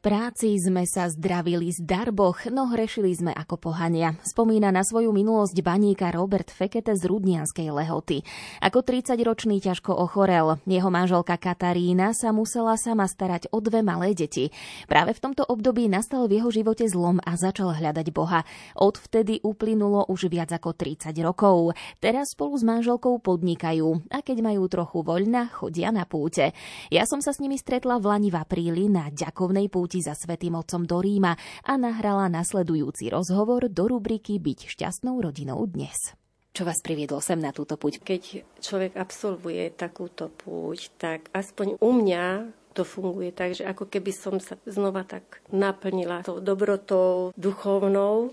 Práci sme sa zdravili z darboch, no hrešili sme ako pohania. Spomína na svoju minulosť baníka Robert Fekete z Rudnianskej lehoty. Ako 30-ročný ťažko ochorel. Jeho manželka Katarína sa musela sama starať o dve malé deti. Práve v tomto období nastal v jeho živote zlom a začal hľadať Boha. Odvtedy uplynulo už viac ako 30 rokov. Teraz spolu s manželkou podnikajú a keď majú trochu voľna, chodia na púte. Ja som sa s nimi stretla v Lani v apríli na ďakovnej púte púti za Svetým Otcom do Ríma a nahrala nasledujúci rozhovor do rubriky Byť šťastnou rodinou dnes. Čo vás priviedlo sem na túto púť? Keď človek absolvuje takúto púť, tak aspoň u mňa to funguje tak, že ako keby som sa znova tak naplnila tou dobrotou duchovnou,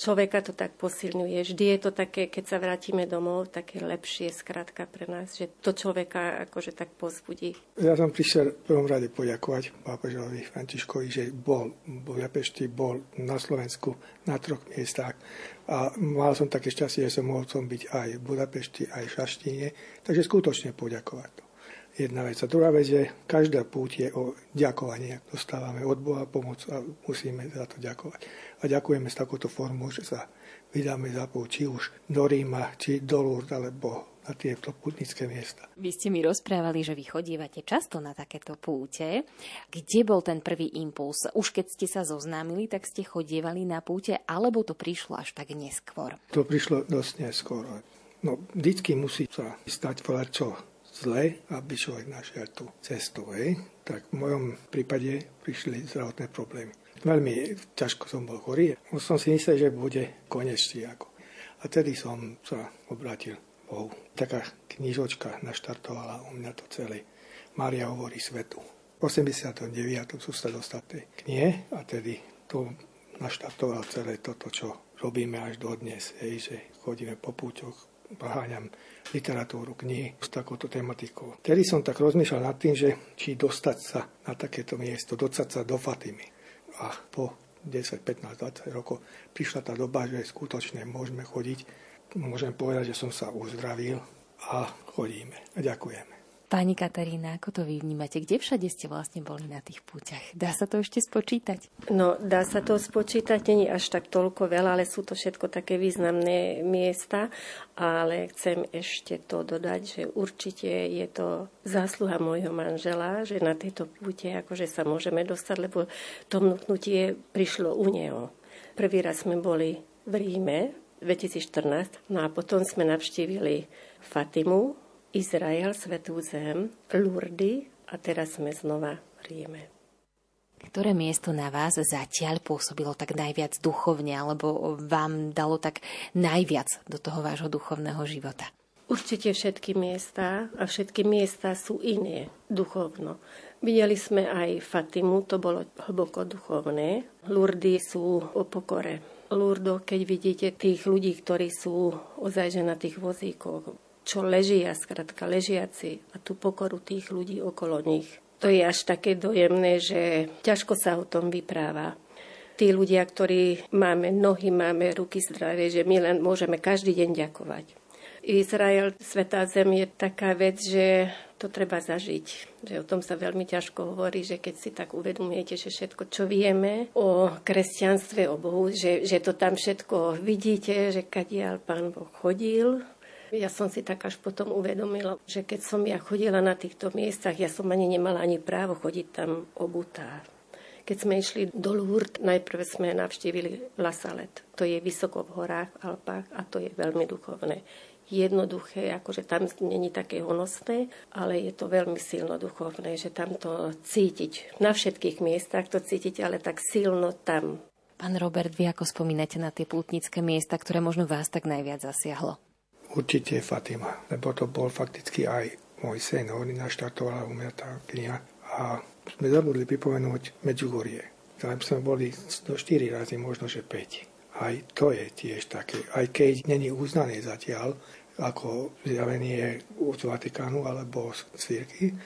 človeka to tak posilňuje. Vždy je to také, keď sa vrátime domov, také lepšie skrátka pre nás, že to človeka akože tak pozbudí. Ja som prišiel v prvom rade poďakovať pápežovi Františkovi, že bol v Budapešti, bol na Slovensku na troch miestach a mal som také šťastie, že som mohol som byť aj v Budapešti, aj v Šaštine, takže skutočne poďakovať to jedna vec. A druhá vec je, každá púť je o ďakovanie. Dostávame od Boha pomoc a musíme za to ďakovať. A ďakujeme s takouto formou, že sa vydáme za púť, či už do Ríma, či do Lourdes, alebo na tieto putnické miesta. Vy ste mi rozprávali, že vy chodívate často na takéto púte. Kde bol ten prvý impuls? Už keď ste sa zoznámili, tak ste chodievali na púte, alebo to prišlo až tak neskôr? To prišlo dosť neskôr. No, vždycky musí sa stať čo zle, aby človek našiel tú cestu. Hej. Tak v mojom prípade prišli zdravotné problémy. Veľmi ťažko som bol chorý. Som si myslel, že bude konec ako. A tedy som sa obrátil Bohu. Taká knižočka naštartovala u mňa to celé. Mária hovorí svetu. V 89. som sa dostal tej knihe a tedy to naštartoval celé toto, čo robíme až do dnes. Hej, že chodíme po púťoch, poháňam literatúru, knihy s takouto tematikou. Tedy som tak rozmýšľal nad tým, že či dostať sa na takéto miesto, dostať sa do Fatimy. A po 10, 15, 20 rokov prišla tá doba, že skutočne môžeme chodiť. Môžem povedať, že som sa uzdravil a chodíme. Ďakujeme. Pani Katarína, ako to vy vnímate? Kde všade ste vlastne boli na tých púťach? Dá sa to ešte spočítať? No, dá sa to spočítať, není až tak toľko veľa, ale sú to všetko také významné miesta. Ale chcem ešte to dodať, že určite je to zásluha môjho manžela, že na tejto púte akože sa môžeme dostať, lebo to vnúknutie prišlo u neho. Prvý raz sme boli v Ríme 2014, no a potom sme navštívili Fatimu, Izrael, Svetú zem, Lurdy a teraz sme znova v Ríme. Ktoré miesto na vás zatiaľ pôsobilo tak najviac duchovne, alebo vám dalo tak najviac do toho vášho duchovného života? Určite všetky miesta a všetky miesta sú iné duchovno. Videli sme aj Fatimu, to bolo hlboko duchovné. Lurdy sú o pokore. Lurdo, keď vidíte tých ľudí, ktorí sú ozaj na tých vozíkoch, čo ležia, skratka ležiaci a tú pokoru tých ľudí okolo nich. To je až také dojemné, že ťažko sa o tom vypráva. Tí ľudia, ktorí máme nohy, máme ruky zdravé, že my len môžeme každý deň ďakovať. Izrael, Svetá Zem je taká vec, že to treba zažiť. Že o tom sa veľmi ťažko hovorí, že keď si tak uvedomujete, že všetko, čo vieme o kresťanstve, o Bohu, že, že to tam všetko vidíte, že kadiaľ Pán Boh chodil, ja som si tak až potom uvedomila, že keď som ja chodila na týchto miestach, ja som ani nemala ani právo chodiť tam obutá. Keď sme išli do Lourdes, najprv sme navštívili La Salette. To je vysoko v horách, v Alpách a to je veľmi duchovné jednoduché, akože tam není také honosné, ale je to veľmi silno duchovné, že tam to cítiť. Na všetkých miestach to cítiť, ale tak silno tam. Pán Robert, vy ako spomínate na tie pútnické miesta, ktoré možno vás tak najviac zasiahlo? Určite Fatima, lebo to bol fakticky aj môj sen. Oni naštartovala u mňa tá kniha a sme zabudli pripomenúť Medjugorje. Tam sme boli do 4 razy, možno že 5. Aj to je tiež také, aj keď není uznané zatiaľ ako zjavenie z Vatikánu alebo z círky,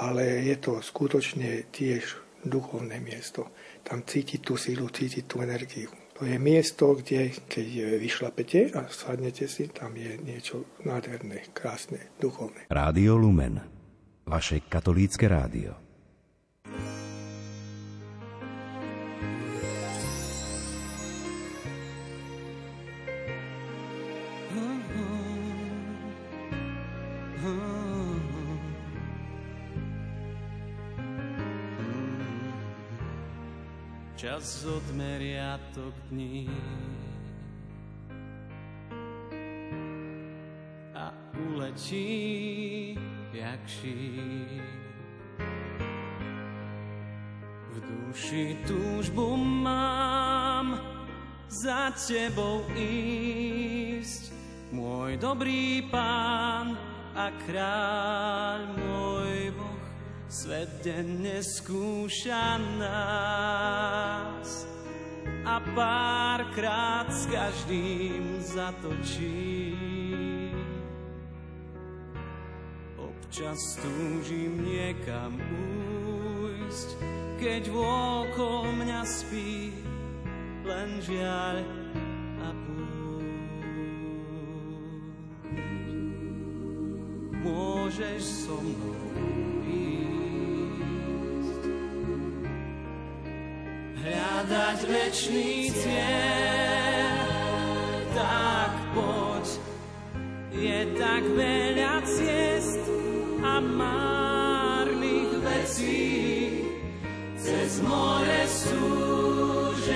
ale je to skutočne tiež duchovné miesto. Tam cítiť tú sílu, cítiť tú energiu. To je miesto, kde keď vyšlapete a sadnete si, tam je niečo nádherné, krásne, duchovné. Rádio Lumen, vaše katolícke rádio. Čas odmeriatok dní. A uletí jak šír. V duši túžbu mám za tebou ísť, môj dobrý pán a kráľ môj Svet denne skúša nás a párkrát s každým zatočí. Občas túžim niekam újsť, keď vôkol mňa spí len žiaľ a púšť. Môžeš so mnou hľadať večný cieľ, tak poď. Je tak veľa ciest a márnych vecí, cez more súžení,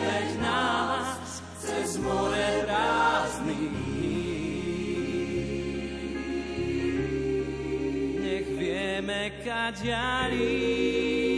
veď nás cez more prázdnych Nech vieme, kaďalí,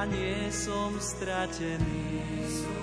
a nie som stratený. Som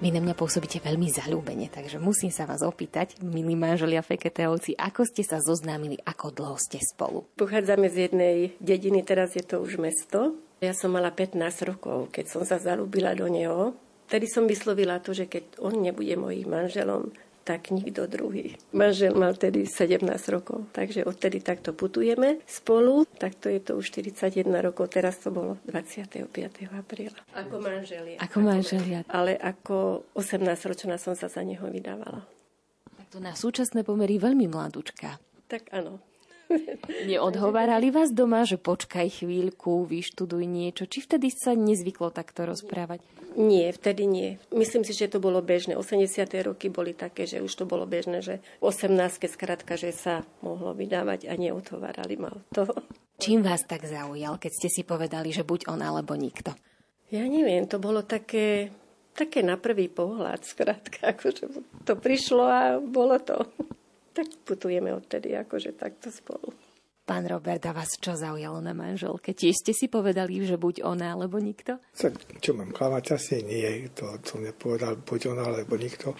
Vy na mňa pôsobíte veľmi zalúbene, takže musím sa vás opýtať, milí manželia Feketeovci, ako ste sa zoznámili, ako dlho ste spolu? Pochádzame z jednej dediny, teraz je to už mesto. Ja som mala 15 rokov, keď som sa zalúbila do neho. Tedy som vyslovila to, že keď on nebude mojím manželom, tak nikto druhý. Manžel mal tedy 17 rokov, takže odtedy takto putujeme spolu, tak to je to už 41 rokov, teraz to bolo 25. apríla. Ako manželia. Ako manželia. Ale ako 18-ročná som sa za neho vydávala. Tak to na súčasné pomery veľmi mladúčka. Tak áno. Neodhovárali vás doma, že počkaj chvíľku, vyštuduj niečo? Či vtedy sa nezvyklo takto rozprávať? Nie, vtedy nie. Myslím si, že to bolo bežné. 80. roky boli také, že už to bolo bežné, že 18. skrátka, že sa mohlo vydávať a neodhovárali ma to. Čím vás tak zaujal, keď ste si povedali, že buď on alebo nikto? Ja neviem, to bolo také, také na prvý pohľad, skrátka, akože to prišlo a bolo to. Tak putujeme odtedy akože takto spolu. Pán Robert, a vás čo zaujalo na manželke? Tiež ste si povedali, že buď ona, alebo nikto? Tak, čo mám klamať, asi nie. To som nepovedal buď ona, alebo nikto.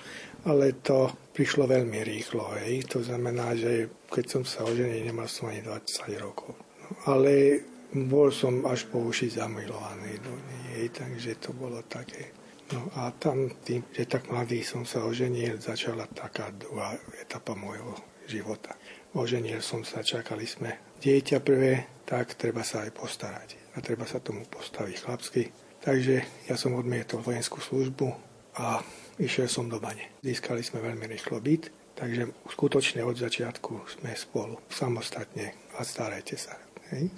Ale to prišlo veľmi rýchlo. Hej. To znamená, že keď som sa oženil, nemal som ani 20 rokov. No, ale bol som až po uši zamilovaný do nej, takže to bolo také. No a tam tým, že tak mladý som sa oženil, začala taká druhá etapa môjho života oženil som sa, čakali sme dieťa prvé, tak treba sa aj postarať. A treba sa tomu postaviť chlapsky. Takže ja som odmietol vojenskú službu a išiel som do bane. Získali sme veľmi rýchlo byt, takže skutočne od začiatku sme spolu, samostatne a starajte sa. Hej?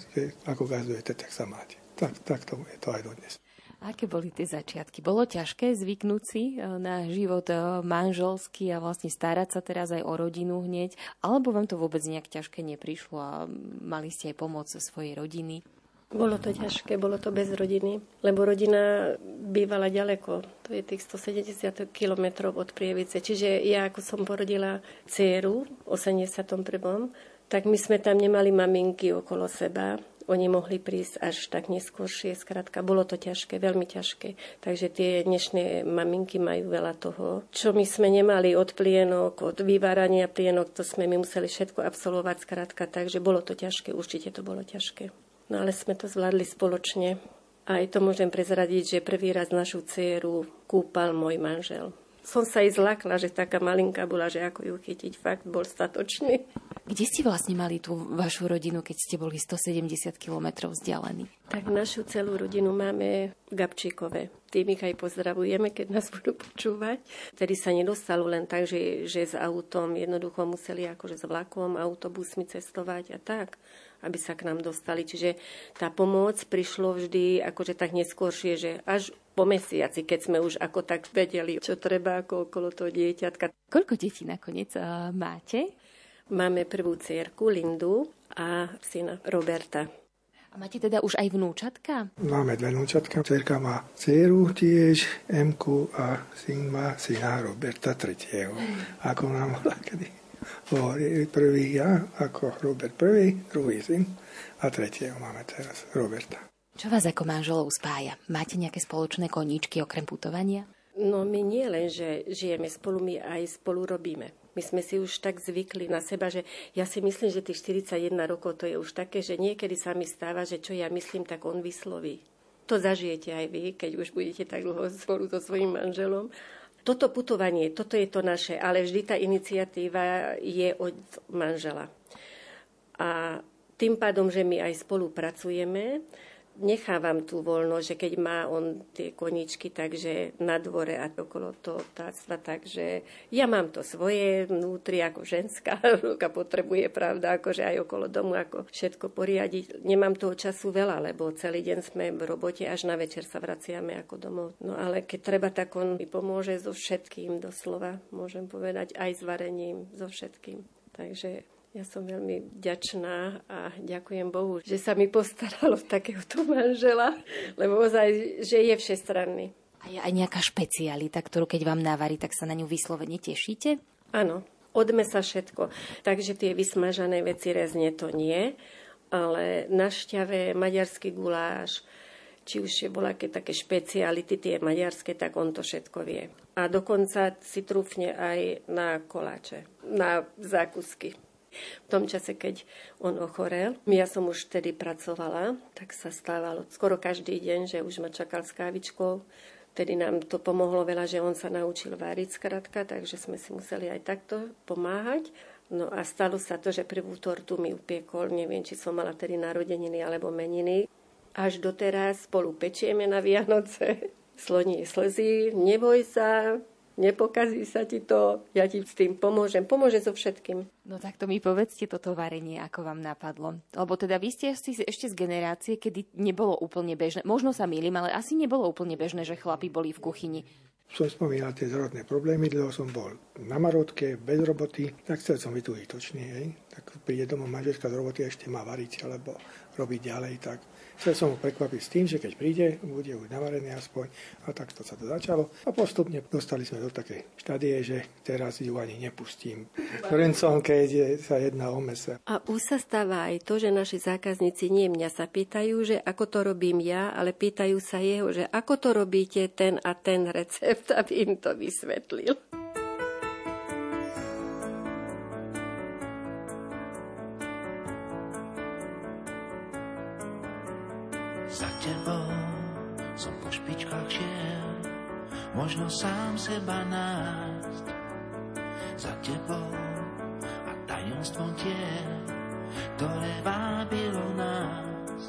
Ako gazdujete, tak sa máte. Tak, tak to je to aj dodnes. Aké boli tie začiatky? Bolo ťažké zvyknúť si e, na život e, manželský a vlastne starať sa teraz aj o rodinu hneď? Alebo vám to vôbec nejak ťažké neprišlo a mali ste aj pomoc svojej rodiny? Bolo to ťažké, bolo to bez rodiny, lebo rodina bývala ďaleko, to je tých 170 kilometrov od Prievice. Čiže ja, ako som porodila dceru v 81., tak my sme tam nemali maminky okolo seba oni mohli prísť až tak neskôršie. Skrátka, bolo to ťažké, veľmi ťažké. Takže tie dnešné maminky majú veľa toho, čo my sme nemali od plienok, od vyvárania plienok, to sme my museli všetko absolvovať. Skrátka, takže bolo to ťažké, určite to bolo ťažké. No ale sme to zvládli spoločne. Aj to môžem prezradiť, že prvý raz našu dceru kúpal môj manžel som sa aj zlakla, že taká malinká bola, že ako ju chytiť, fakt bol statočný. Kde ste vlastne mali tú vašu rodinu, keď ste boli 170 km vzdialení? Tak našu celú rodinu máme v Gabčíkove. Tým ich aj pozdravujeme, keď nás budú počúvať. Vtedy sa nedostalo len tak, že, že s autom jednoducho museli akože s vlakom, autobusmi cestovať a tak aby sa k nám dostali. Čiže tá pomoc prišlo vždy akože tak neskôršie, že až po mesiaci, keď sme už ako tak vedeli, čo treba ako okolo toho dieťatka. Koľko detí nakoniec uh, máte? Máme prvú cierku Lindu a syna Roberta. A máte teda už aj vnúčatka? Máme dve vnúčatka. Cerka má dceru tiež, Emku a syn má syna Roberta tretieho. Ako nám kedy hovorí prvý ja, ako Robert prvý, druhý syn a tretieho máme teraz Roberta. Čo vás ako manželov spája? Máte nejaké spoločné koníčky okrem putovania? No my nie len, že žijeme spolu, my aj spolu robíme. My sme si už tak zvykli na seba, že ja si myslím, že tých 41 rokov to je už také, že niekedy sa mi stáva, že čo ja myslím, tak on vysloví. To zažijete aj vy, keď už budete tak dlho spolu so svojím manželom toto putovanie, toto je to naše, ale vždy tá iniciatíva je od manžela. A tým pádom, že my aj spolupracujeme, nechávam tú voľnosť, že keď má on tie koničky, takže na dvore a okolo toho vtáctva, takže ja mám to svoje vnútri ako ženská ruka potrebuje, pravda, akože aj okolo domu, ako všetko poriadiť. Nemám toho času veľa, lebo celý deň sme v robote, až na večer sa vraciame ako domov. No ale keď treba, tak on mi pomôže so všetkým, doslova, môžem povedať, aj s varením, so všetkým. Takže ja som veľmi vďačná a ďakujem Bohu, že sa mi postaralo takéhoto manžela, lebo ozaj, že je všestranný. A je aj nejaká špecialita, ktorú keď vám navarí, tak sa na ňu vyslovene tešíte? Áno, odme sa všetko. Takže tie vysmažané veci rezne to nie, ale na šťave maďarský guláš, či už je bola také špeciality, tie maďarské, tak on to všetko vie. A dokonca si trúfne aj na koláče, na zákusky. V tom čase, keď on ochorel, ja som už vtedy pracovala, tak sa stávalo skoro každý deň, že už ma čakal s kávičkou. Vtedy nám to pomohlo veľa, že on sa naučil váriť skratka, takže sme si museli aj takto pomáhať. No a stalo sa to, že prvú tortu mi upiekol, neviem, či som mala tedy narodeniny alebo meniny. Až doteraz spolu pečieme na Vianoce. Slonie slzy, neboj sa, nepokazí sa ti to, ja ti s tým pomôžem, pomôže so všetkým. No tak to mi povedzte toto varenie, ako vám napadlo. Lebo teda vy ste si ešte z generácie, kedy nebolo úplne bežné, možno sa milím, ale asi nebolo úplne bežné, že chlapi boli v kuchyni. Som spomínal tie zdravotné problémy, dlho som bol na marotke, bez roboty, tak chcel som byť tu výtočný, hej. Tak príde domov manželka z roboty ešte má variť, alebo robiť ďalej, tak Chcel som ho prekvapiť s tým, že keď príde, bude už navarený aspoň. A takto sa to začalo. A postupne dostali sme do takej štádie, že teraz ju ani nepustím. Rencom, keď sa jedná o mese. A už sa stáva aj to, že naši zákazníci nie mňa sa pýtajú, že ako to robím ja, ale pýtajú sa jeho, že ako to robíte ten a ten recept, aby im to vysvetlil. Možno sám seba nájsť za tebou a tajomstvom tie, ktoré vábilo nás.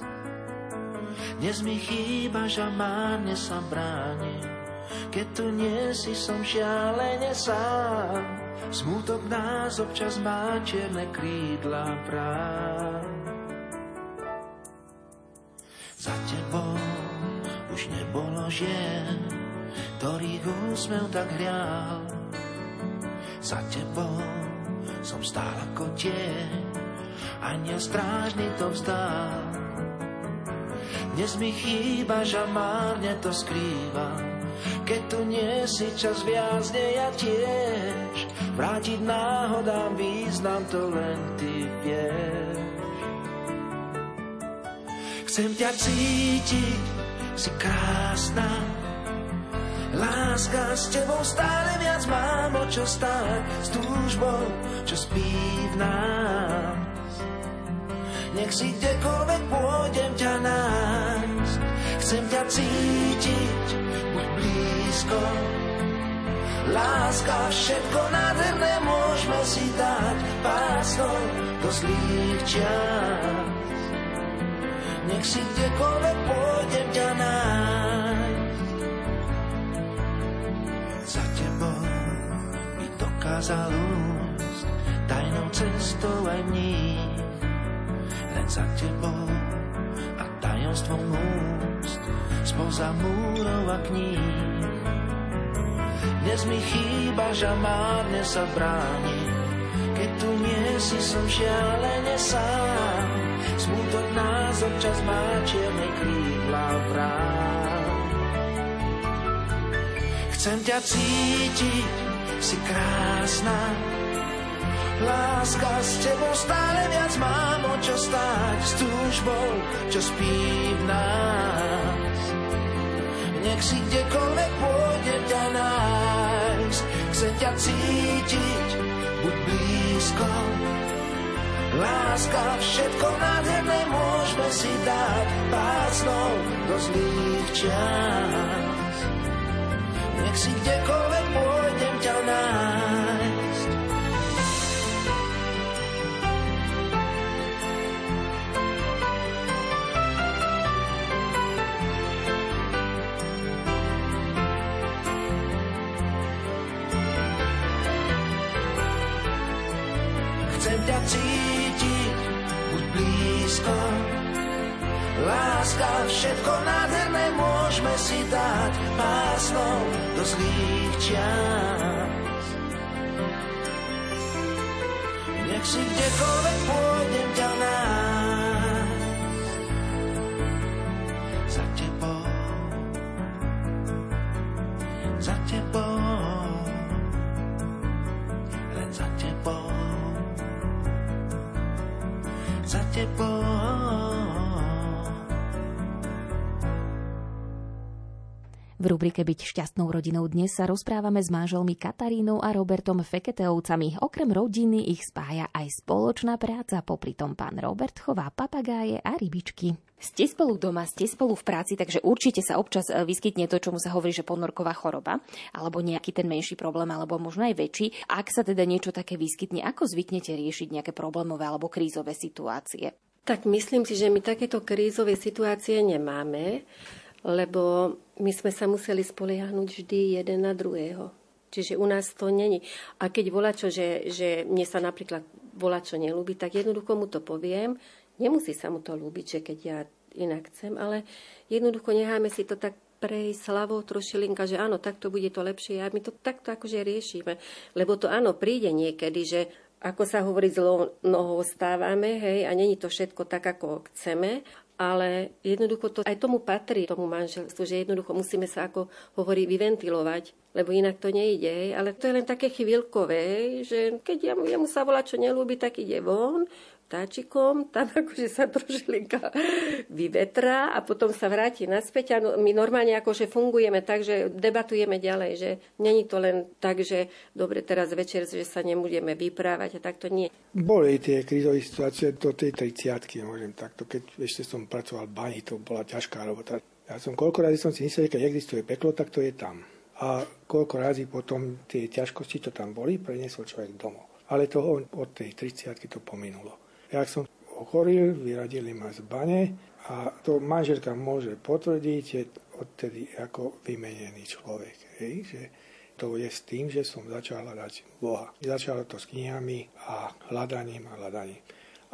Dnes mi chýba, že márne sa bráni, keď tu nie si, som šialene sám. Smutok nás občas má čierne krídla práv. Za tebou už nebolo žien, ktorých úsmev tak hrial. Za tebou som stál ako tie, aniel strážny to vzdal. Dnes mi chýba, že márne to skrýva, keď tu nie si čas viac, nie ja tiež. Vrátiť náhodám význam, to len ty vieš. Chcem ťa cítiť, si krásna, Láska s tebou stále viac mám o čo stáť S túžbou, čo spí v nás. Nech si kdekoľvek pôjdem ťa nájsť. Chcem ťa cítiť, buď blízko. Láska, všetko nádherné môžeme si dať. Pásnou do zlých čas Nech si kdekoľvek pôjdem ťa nájsť dokázal úsť tajnou cestou aj mní. Len za tebou a tajomstvom úst spoza múrov a kníh. Dnes mi chýba, že márne sa bráni, keď tu nie si, som šialene sám. Smutok nás občas má čierne krídla vrát. Chcem ťa cítiť, si krásna. Láska s tebou stále viac mám o čo stáť s túžbou, čo spí v nás. Nech si kdekoľvek pôjde ťa nájsť, chcem ťa cítiť, buď blízko. Láska, všetko nádherné môžeme si dať pásnou do zlých čas. Nech si kdekoľvek pôjdem ťa nájsť. Chcem ťa cítiť, blízko, Láska, všetko nádherné môžeme si dať pásnou do zlých čas. Nech si kdekoľvek pôjdem ťa nájsť. V rubrike Byť šťastnou rodinou dnes sa rozprávame s manželmi Katarínou a Robertom Feketeovcami. Okrem rodiny ich spája aj spoločná práca, popri tom pán Robert chová papagáje a rybičky. Ste spolu doma, ste spolu v práci, takže určite sa občas e, vyskytne to, čomu sa hovorí, že ponorková choroba, alebo nejaký ten menší problém, alebo možno aj väčší. Ak sa teda niečo také vyskytne, ako zvyknete riešiť nejaké problémové alebo krízové situácie? Tak myslím si, že my takéto krízové situácie nemáme lebo my sme sa museli spoliehnuť vždy jeden na druhého. Čiže u nás to není. A keď volá čo, že, že mne sa napríklad volá čo nelúbi, tak jednoducho mu to poviem. Nemusí sa mu to ľúbiť, že keď ja inak chcem, ale jednoducho necháme si to tak prejsť slavou trošilinka, že áno, takto bude to lepšie a my to takto akože riešime. Lebo to áno, príde niekedy, že ako sa hovorí, zlou nohou stávame, hej, a není to všetko tak, ako chceme, ale jednoducho to aj tomu patrí, tomu manželstvu, že jednoducho musíme sa, ako hovorí, vyventilovať, lebo inak to nejde. Ale to je len také chvíľkové, že keď jemu, jemu sa volá, čo nelúbi, tak ide von, vtáčikom, tam akože sa trošilinka vyvetrá a potom sa vráti naspäť a no, my normálne akože fungujeme tak, že debatujeme ďalej, že není to len tak, že dobre teraz večer, že sa nebudeme vyprávať a takto nie. Boli tie krízové situácie do tej 30 môžem takto, keď ešte som pracoval v bani, to bola ťažká robota. Ja som koľko razy som si myslel, keď existuje peklo, tak to je tam. A koľko razy potom tie ťažkosti, čo tam boli, preniesol človek domov. Ale to od tej 30 to pominulo. Jak som ochoril, vyradili ma z bane a to manželka môže potvrdiť, že odtedy ako vymenený človek. Hej, že to je s tým, že som začal hľadať Boha. Začalo to s knihami a hľadaním a hľadaním.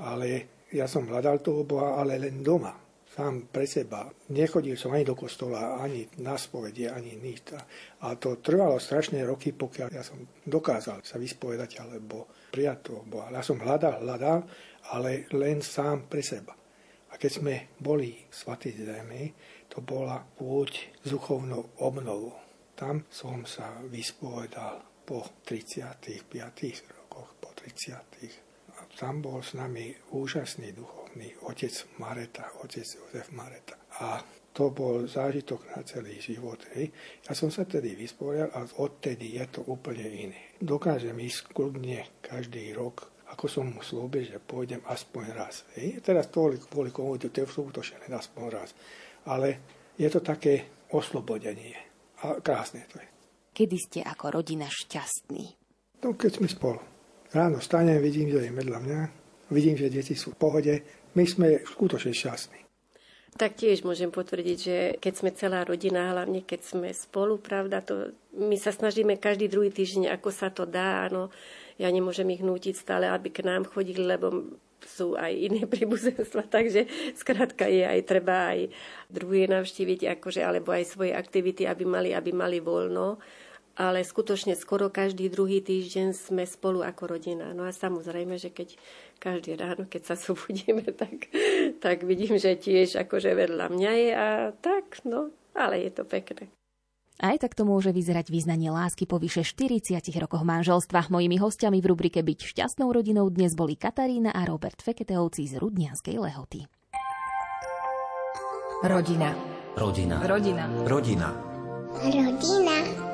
Ale ja som hľadal toho Boha, ale len doma sám pre seba. Nechodil som ani do kostola, ani na spovedie, ani nič. A to trvalo strašné roky, pokiaľ ja som dokázal sa vyspovedať alebo prijať toho Boha. Ja som hľadal, hľadal ale len sám pre seba. A keď sme boli v Svatej Zemi, to bola púť s duchovnou obnovou. Tam som sa vyspovedal po 35 rokoch, po 30. Tam bol s nami úžasný duchovný otec Mareta, otec Jozef Mareta. A to bol zážitok na celý život. Hej. Ja som sa tedy vyspovedal a odtedy je to úplne iné. Dokážem ísť kľudne každý rok ako som mu slúbil, že pôjdem aspoň raz. Hej. Teraz to kvôli komunitu, to je skutočne aspoň raz. Ale je to také oslobodenie. A krásne to je. Kedy ste ako rodina šťastní? No, keď sme spolu. Ráno stanem, vidím, že je medľa mňa, vidím, že deti sú v pohode. My sme skutočne šťastní. Tak tiež môžem potvrdiť, že keď sme celá rodina, hlavne keď sme spolu, pravda, to my sa snažíme každý druhý týždeň, ako sa to dá, áno, ja nemôžem ich nútiť stále, aby k nám chodili, lebo sú aj iné príbuzenstva, takže skrátka je aj treba aj druhé navštíviť, akože, alebo aj svoje aktivity, aby mali, aby mali voľno. Ale skutočne skoro každý druhý týždeň sme spolu ako rodina. No a samozrejme, že keď každý ráno, keď sa súbudíme, tak, tak vidím, že tiež akože vedľa mňa je a tak, no, ale je to pekné. Aj takto môže vyzerať význanie lásky po vyše 40 rokoch manželstva. Mojimi hostiami v rubrike Byť šťastnou rodinou dnes boli Katarína a Robert Feketeovci z Rudnianskej Lehoty. Rodina. Rodina. Rodina. Rodina. Rodina.